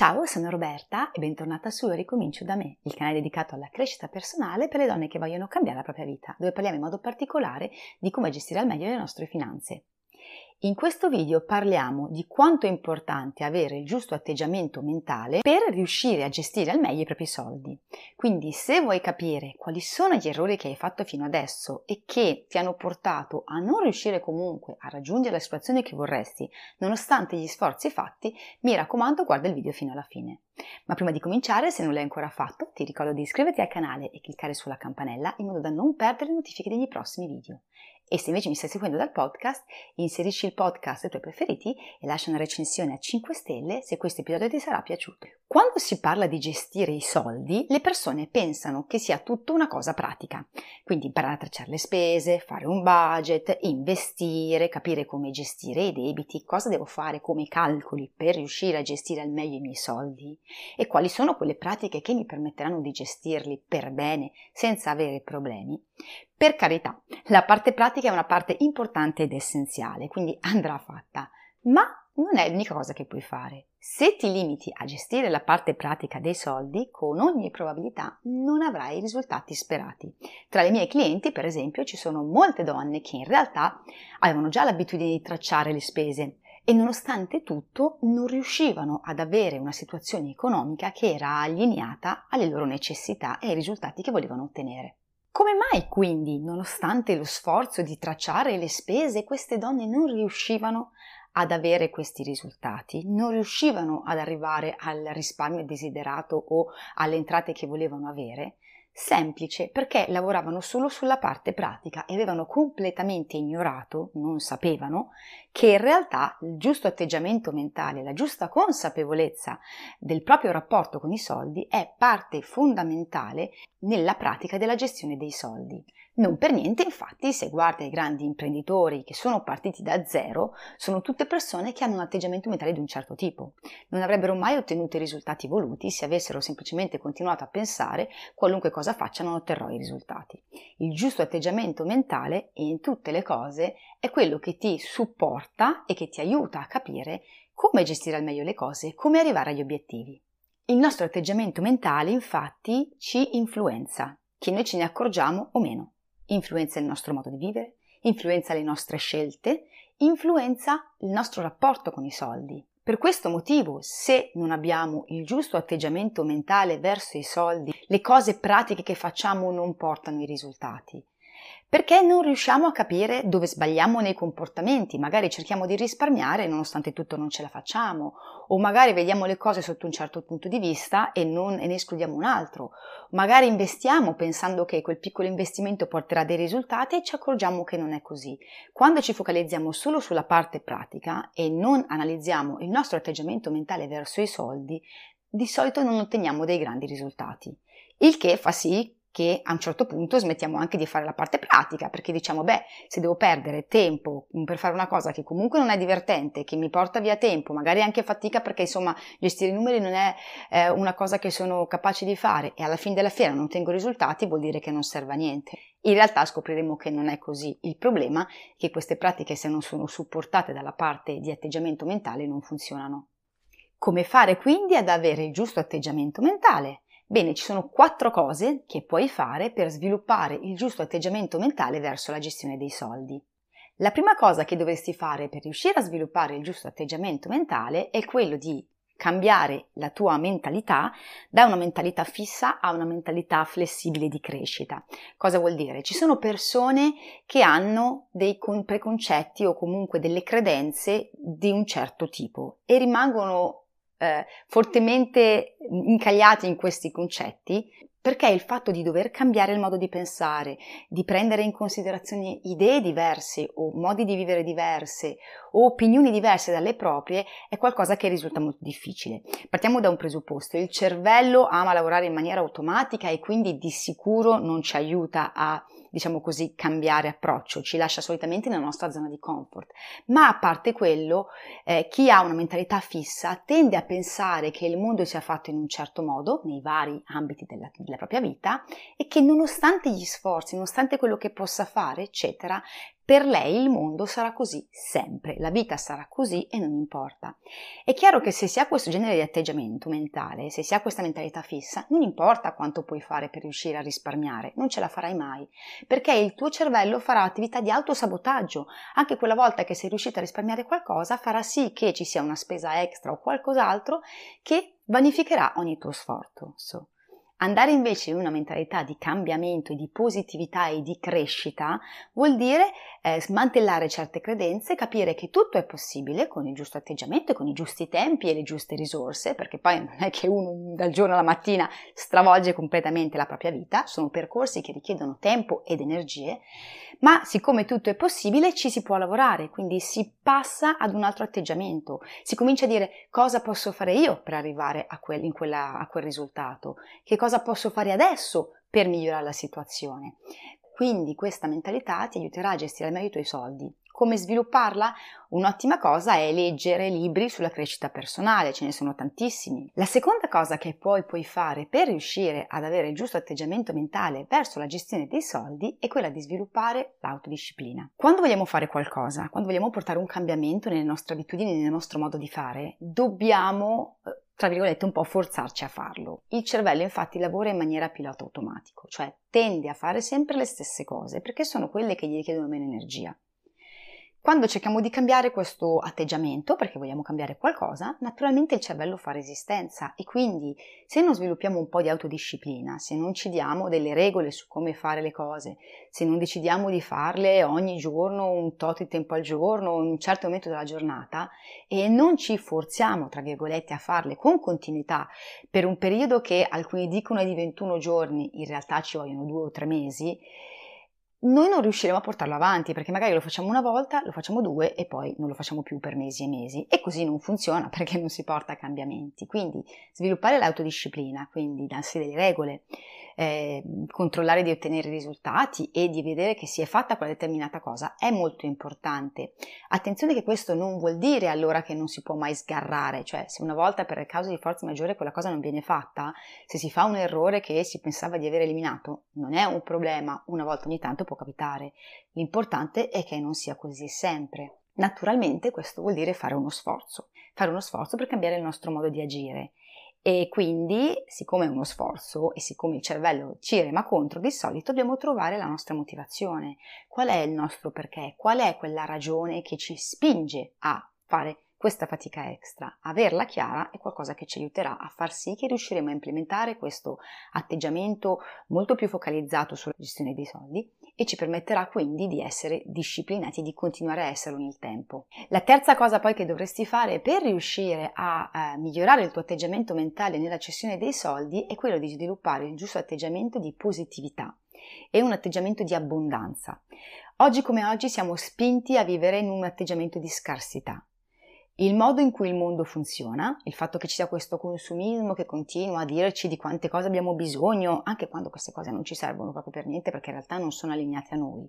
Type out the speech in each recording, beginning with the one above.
Ciao, sono Roberta e bentornata su Io Ricomincio da me, il canale dedicato alla crescita personale per le donne che vogliono cambiare la propria vita, dove parliamo in modo particolare di come gestire al meglio le nostre finanze. In questo video parliamo di quanto è importante avere il giusto atteggiamento mentale per riuscire a gestire al meglio i propri soldi. Quindi se vuoi capire quali sono gli errori che hai fatto fino adesso e che ti hanno portato a non riuscire comunque a raggiungere la situazione che vorresti, nonostante gli sforzi fatti, mi raccomando guarda il video fino alla fine. Ma prima di cominciare, se non l'hai ancora fatto, ti ricordo di iscriverti al canale e cliccare sulla campanella in modo da non perdere le notifiche degli prossimi video. E se invece mi stai seguendo dal podcast, inserisci il podcast ai tuoi preferiti e lascia una recensione a 5 stelle se questo episodio ti sarà piaciuto. Quando si parla di gestire i soldi, le persone pensano che sia tutto una cosa pratica. Quindi imparare a tracciare le spese, fare un budget, investire, capire come gestire i debiti, cosa devo fare come calcoli per riuscire a gestire al meglio i miei soldi e quali sono quelle pratiche che mi permetteranno di gestirli per bene senza avere problemi. Per carità, la parte pratica è una parte importante ed essenziale, quindi andrà fatta, ma non è l'unica cosa che puoi fare. Se ti limiti a gestire la parte pratica dei soldi, con ogni probabilità non avrai i risultati sperati. Tra le mie clienti, per esempio, ci sono molte donne che in realtà avevano già l'abitudine di tracciare le spese e nonostante tutto non riuscivano ad avere una situazione economica che era allineata alle loro necessità e ai risultati che volevano ottenere. Come mai quindi, nonostante lo sforzo di tracciare le spese, queste donne non riuscivano ad avere questi risultati, non riuscivano ad arrivare al risparmio desiderato o alle entrate che volevano avere? Semplice, perché lavoravano solo sulla parte pratica e avevano completamente ignorato, non sapevano, che in realtà il giusto atteggiamento mentale, la giusta consapevolezza del proprio rapporto con i soldi è parte fondamentale nella pratica della gestione dei soldi. Non per niente, infatti, se guardi i grandi imprenditori che sono partiti da zero, sono tutte persone che hanno un atteggiamento mentale di un certo tipo. Non avrebbero mai ottenuto i risultati voluti se avessero semplicemente continuato a pensare qualunque cosa faccia non otterrò i risultati. Il giusto atteggiamento mentale in tutte le cose è quello che ti supporta e che ti aiuta a capire come gestire al meglio le cose come arrivare agli obiettivi. Il nostro atteggiamento mentale infatti ci influenza, che noi ce ne accorgiamo o meno influenza il nostro modo di vivere, influenza le nostre scelte, influenza il nostro rapporto con i soldi. Per questo motivo, se non abbiamo il giusto atteggiamento mentale verso i soldi, le cose pratiche che facciamo non portano i risultati perché non riusciamo a capire dove sbagliamo nei comportamenti, magari cerchiamo di risparmiare e nonostante tutto non ce la facciamo, o magari vediamo le cose sotto un certo punto di vista e, non, e ne escludiamo un altro, magari investiamo pensando che quel piccolo investimento porterà dei risultati e ci accorgiamo che non è così. Quando ci focalizziamo solo sulla parte pratica e non analizziamo il nostro atteggiamento mentale verso i soldi, di solito non otteniamo dei grandi risultati. Il che fa sì che a un certo punto smettiamo anche di fare la parte pratica, perché diciamo, beh, se devo perdere tempo per fare una cosa che comunque non è divertente, che mi porta via tempo, magari anche fatica perché insomma gestire i numeri non è eh, una cosa che sono capace di fare e alla fine della fiera non ottengo risultati, vuol dire che non serve a niente. In realtà scopriremo che non è così. Il problema è che queste pratiche, se non sono supportate dalla parte di atteggiamento mentale, non funzionano. Come fare quindi ad avere il giusto atteggiamento mentale? Bene, ci sono quattro cose che puoi fare per sviluppare il giusto atteggiamento mentale verso la gestione dei soldi. La prima cosa che dovresti fare per riuscire a sviluppare il giusto atteggiamento mentale è quello di cambiare la tua mentalità da una mentalità fissa a una mentalità flessibile di crescita. Cosa vuol dire? Ci sono persone che hanno dei preconcetti o comunque delle credenze di un certo tipo e rimangono eh, fortemente incagliati in questi concetti perché il fatto di dover cambiare il modo di pensare, di prendere in considerazione idee diverse o modi di vivere diverse o opinioni diverse dalle proprie è qualcosa che risulta molto difficile. Partiamo da un presupposto, il cervello ama lavorare in maniera automatica e quindi di sicuro non ci aiuta a diciamo così, cambiare approccio, ci lascia solitamente nella nostra zona di comfort. Ma a parte quello, eh, chi ha una mentalità fissa tende a pensare che il mondo sia fatto in un certo modo, nei vari ambiti della, della propria vita, e che nonostante gli sforzi, nonostante quello che possa fare, eccetera, per lei il mondo sarà così sempre, la vita sarà così e non importa. È chiaro che se si ha questo genere di atteggiamento mentale, se si ha questa mentalità fissa, non importa quanto puoi fare per riuscire a risparmiare, non ce la farai mai, perché il tuo cervello farà attività di autosabotaggio. Anche quella volta che sei riuscito a risparmiare qualcosa farà sì che ci sia una spesa extra o qualcos'altro che vanificherà ogni tuo sforzo. Andare invece in una mentalità di cambiamento, di positività e di crescita vuol dire eh, smantellare certe credenze, capire che tutto è possibile con il giusto atteggiamento, con i giusti tempi e le giuste risorse, perché poi non è che uno dal giorno alla mattina stravolge completamente la propria vita, sono percorsi che richiedono tempo ed energie, ma siccome tutto è possibile ci si può lavorare, quindi si passa ad un altro atteggiamento, si comincia a dire cosa posso fare io per arrivare a quel, quella, a quel risultato, che cosa cosa posso fare adesso per migliorare la situazione. Quindi questa mentalità ti aiuterà a gestire meglio i tuoi soldi. Come svilupparla? Un'ottima cosa è leggere libri sulla crescita personale, ce ne sono tantissimi. La seconda cosa che poi puoi fare per riuscire ad avere il giusto atteggiamento mentale verso la gestione dei soldi è quella di sviluppare l'autodisciplina. Quando vogliamo fare qualcosa, quando vogliamo portare un cambiamento nelle nostre abitudini, nel nostro modo di fare, dobbiamo eh, tra virgolette, un po' forzarci a farlo. Il cervello infatti lavora in maniera pilota automatico, cioè tende a fare sempre le stesse cose perché sono quelle che gli richiedono meno energia. Quando cerchiamo di cambiare questo atteggiamento, perché vogliamo cambiare qualcosa, naturalmente il cervello fa resistenza e quindi se non sviluppiamo un po' di autodisciplina, se non ci diamo delle regole su come fare le cose, se non decidiamo di farle ogni giorno un tot di tempo al giorno, un certo momento della giornata e non ci forziamo, tra virgolette, a farle con continuità per un periodo che alcuni dicono è di 21 giorni, in realtà ci vogliono due o tre mesi, noi non riusciremo a portarlo avanti perché magari lo facciamo una volta, lo facciamo due e poi non lo facciamo più per mesi e mesi e così non funziona perché non si porta a cambiamenti. Quindi sviluppare l'autodisciplina, quindi darsi delle regole, eh, controllare di ottenere risultati e di vedere che si è fatta quella determinata cosa è molto importante. Attenzione che questo non vuol dire allora che non si può mai sgarrare, cioè se una volta per causa di forza maggiore quella cosa non viene fatta, se si fa un errore che si pensava di aver eliminato, non è un problema, una volta ogni tanto può capitare. L'importante è che non sia così sempre. Naturalmente questo vuol dire fare uno sforzo, fare uno sforzo per cambiare il nostro modo di agire e quindi, siccome è uno sforzo e siccome il cervello ci rema contro, di solito dobbiamo trovare la nostra motivazione. Qual è il nostro perché? Qual è quella ragione che ci spinge a fare questa fatica extra, averla chiara è qualcosa che ci aiuterà a far sì che riusciremo a implementare questo atteggiamento molto più focalizzato sulla gestione dei soldi e ci permetterà quindi di essere disciplinati e di continuare a esserlo nel tempo. La terza cosa poi che dovresti fare per riuscire a eh, migliorare il tuo atteggiamento mentale nella gestione dei soldi è quello di sviluppare il giusto atteggiamento di positività e un atteggiamento di abbondanza. Oggi come oggi siamo spinti a vivere in un atteggiamento di scarsità il modo in cui il mondo funziona, il fatto che ci sia questo consumismo che continua a dirci di quante cose abbiamo bisogno, anche quando queste cose non ci servono proprio per niente perché in realtà non sono allineate a noi,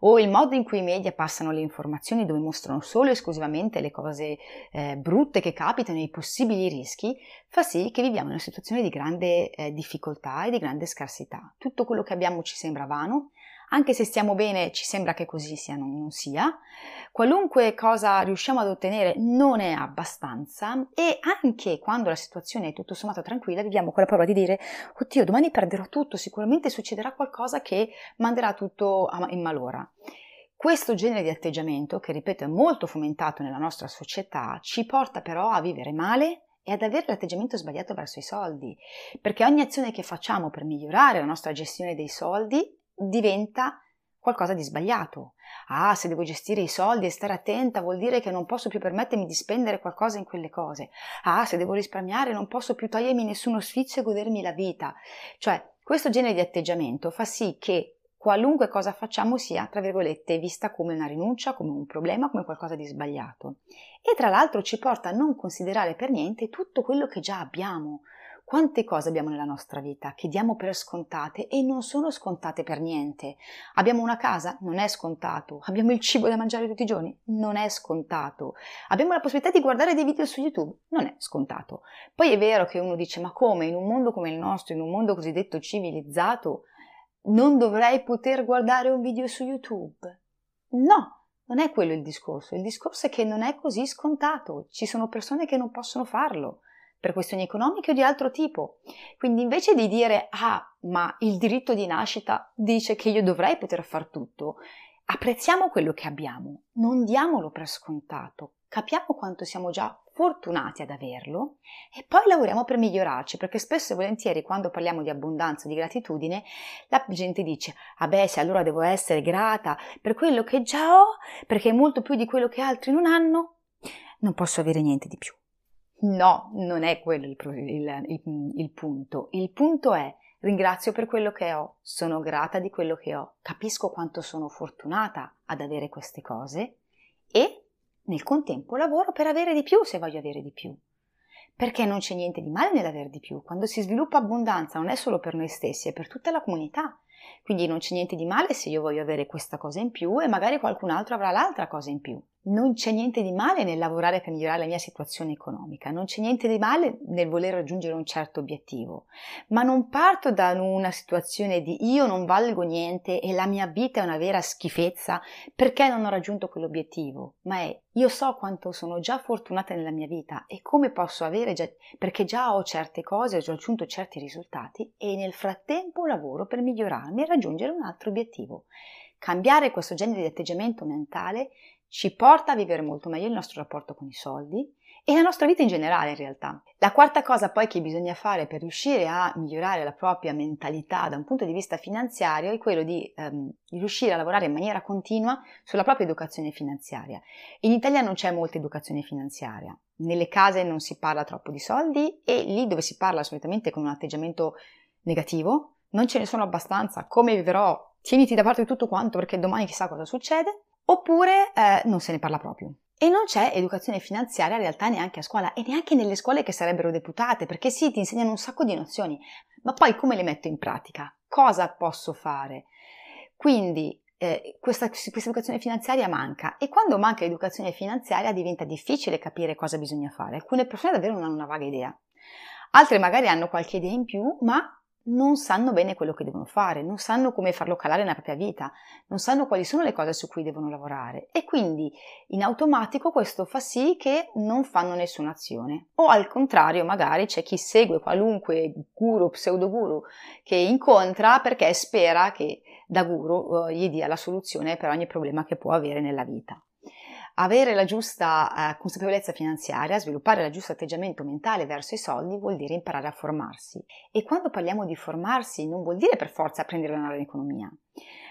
o il modo in cui i media passano le informazioni dove mostrano solo e esclusivamente le cose eh, brutte che capitano e i possibili rischi, fa sì che viviamo in una situazione di grande eh, difficoltà e di grande scarsità. Tutto quello che abbiamo ci sembra vano, anche se stiamo bene ci sembra che così sia, non, non sia, qualunque cosa riusciamo ad ottenere non è abbastanza. E anche quando la situazione è tutto sommato tranquilla viviamo con la paura di dire oddio domani perderò tutto, sicuramente succederà qualcosa che manderà tutto in malora. Questo genere di atteggiamento, che ripeto è molto fomentato nella nostra società, ci porta però a vivere male e ad avere l'atteggiamento sbagliato verso i soldi, perché ogni azione che facciamo per migliorare la nostra gestione dei soldi diventa qualcosa di sbagliato. Ah, se devo gestire i soldi e stare attenta vuol dire che non posso più permettermi di spendere qualcosa in quelle cose. Ah, se devo risparmiare non posso più togliermi nessuno sfizio e godermi la vita. Cioè, Questo genere di atteggiamento fa sì che qualunque cosa facciamo sia, tra virgolette, vista come una rinuncia, come un problema, come qualcosa di sbagliato. E tra l'altro ci porta a non considerare per niente tutto quello che già abbiamo, quante cose abbiamo nella nostra vita che diamo per scontate e non sono scontate per niente. Abbiamo una casa? Non è scontato. Abbiamo il cibo da mangiare tutti i giorni? Non è scontato. Abbiamo la possibilità di guardare dei video su YouTube? Non è scontato. Poi è vero che uno dice ma come in un mondo come il nostro, in un mondo cosiddetto civilizzato, non dovrei poter guardare un video su YouTube? No, non è quello il discorso. Il discorso è che non è così scontato. Ci sono persone che non possono farlo per questioni economiche o di altro tipo. Quindi invece di dire ah, ma il diritto di nascita dice che io dovrei poter far tutto, apprezziamo quello che abbiamo, non diamolo per scontato, capiamo quanto siamo già fortunati ad averlo e poi lavoriamo per migliorarci, perché spesso e volentieri quando parliamo di abbondanza, di gratitudine, la gente dice, ah beh, se allora devo essere grata per quello che già ho, perché è molto più di quello che altri non hanno, non posso avere niente di più. No, non è quello il, il, il, il, punto. Il punto è ringrazio per quello che ho, sono grata di quello che ho, capisco quanto sono fortunata ad avere queste cose e nel contempo lavoro per avere di più se voglio avere di più. Perché non c'è niente di male nell'avere di più. Quando si sviluppa abbondanza non è solo per noi stessi, è per tutta la comunità. Quindi non c'è niente di male se io voglio avere questa cosa in più e magari qualcun altro avrà l'altra cosa in più non c'è niente di male nel lavorare per migliorare la mia situazione economica, non c'è niente di male nel voler raggiungere un certo obiettivo, ma non parto da una situazione di io non valgo niente e la mia vita è una vera schifezza perché non ho raggiunto quell'obiettivo, ma è io so quanto sono già fortunata nella mia vita e come posso avere già, perché già ho certe cose, ho già raggiunto certi risultati e nel frattempo lavoro per migliorarmi e raggiungere un altro obiettivo. Cambiare questo genere di atteggiamento mentale ci porta a vivere molto meglio il nostro rapporto con i soldi e la nostra vita in generale in realtà. La quarta cosa poi che bisogna fare per riuscire a migliorare la propria mentalità da un punto di vista finanziario è quello di, ehm, riuscire a lavorare in maniera continua sulla propria educazione finanziaria. In Italia non c'è molta educazione finanziaria, nelle case non si parla troppo di soldi e lì dove si parla solitamente con un atteggiamento negativo non ce ne sono abbastanza, come vivrò? Tieniti da parte di tutto quanto perché domani chissà cosa succede oppure eh, non se ne parla proprio. E non c'è educazione finanziaria in realtà neanche a scuola e neanche nelle scuole che sarebbero deputate, perché sì, ti insegnano un sacco di nozioni, ma poi come le metto in pratica? Cosa posso fare? Quindi eh, questa, questa, educazione finanziaria manca e quando manca l'educazione finanziaria diventa difficile capire cosa bisogna fare. Alcune persone davvero non hanno una vaga idea, altre magari hanno qualche idea in più, ma non sanno bene quello che devono fare, non sanno come farlo calare nella propria vita, non sanno quali sono le cose su cui devono lavorare e quindi in automatico questo fa sì che non fanno nessuna azione. O al contrario, magari c'è chi segue qualunque guru, pseudo guru che incontra perché spera che da guru uh, gli dia la soluzione per ogni problema che può avere nella vita avere la giusta eh, consapevolezza finanziaria, sviluppare il giusto atteggiamento mentale verso i soldi vuol dire imparare a formarsi. E quando parliamo di formarsi non vuol dire per forza apprendere a in economia.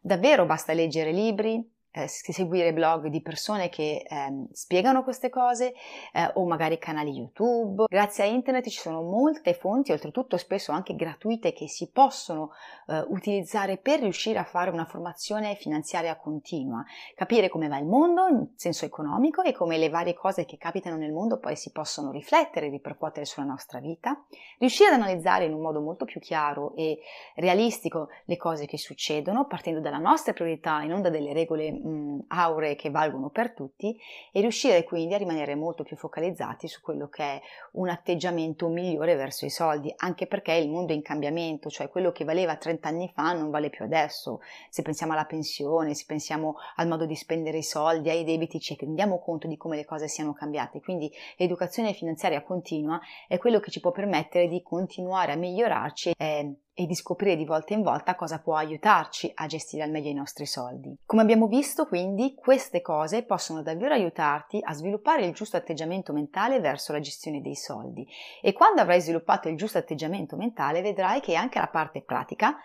Davvero basta leggere libri, eh, seguire blog di persone che eh, spiegano queste cose eh, o magari canali YouTube. Grazie a internet ci sono molte fonti, oltretutto spesso anche gratuite, che si possono eh, utilizzare per riuscire a fare una formazione finanziaria continua, capire come va il mondo in senso economico e come le varie cose che capitano nel mondo poi si possono riflettere e ripercuotere sulla nostra vita, riuscire ad analizzare in un modo molto più chiaro e realistico le cose che succedono, partendo dalla nostra priorità e non da delle regole mh, auree che valgono per tutti e riuscire quindi a rimanere molto più focalizzati su quello che è un atteggiamento migliore verso i soldi, anche perché il mondo è in cambiamento, cioè quello che valeva 30 anni fa non vale più adesso. Se pensiamo alla pensione, se pensiamo al modo di spendere i soldi, ai debiti, ci rendiamo conto di come le cose siano cambiate. Quindi l'educazione finanziaria continua è quello che ci può permettere di continuare a migliorarci. Eh, e di scoprire di volta in volta cosa può aiutarci a gestire al meglio i nostri soldi. Come abbiamo visto quindi queste cose possono davvero aiutarti a sviluppare il giusto atteggiamento mentale verso la gestione dei soldi e quando avrai sviluppato il giusto atteggiamento mentale vedrai che anche la parte pratica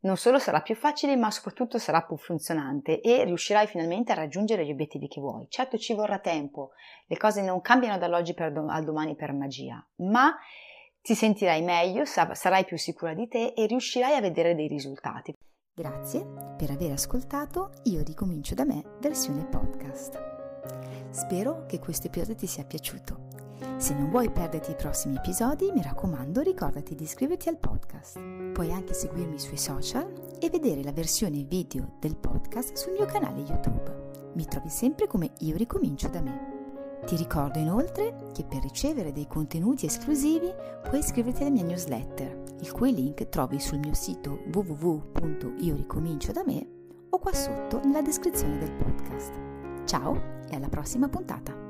non solo sarà più facile ma soprattutto sarà più funzionante e riuscirai finalmente a raggiungere gli obiettivi che vuoi. Certo ci vorrà tempo, le cose non cambiano dall'oggi do- al domani per magia, ma Ti sentirai meglio, sarai più sicura di te e riuscirai a vedere dei risultati. Grazie per aver ascoltato Io ricomincio da me versione podcast. Spero che questo episodio ti sia piaciuto. Se non vuoi perderti i prossimi episodi, mi raccomando, ricordati di iscriverti al podcast. Puoi anche seguirmi sui social e vedere la versione video del podcast sul mio canale YouTube. Mi trovi sempre come Io ricomincio da me. Ti ricordo inoltre che per ricevere dei contenuti esclusivi puoi iscriverti alla mia newsletter, il cui link trovi sul mio sito www.ioricominciodame o qua sotto nella descrizione del podcast. Ciao e alla prossima puntata!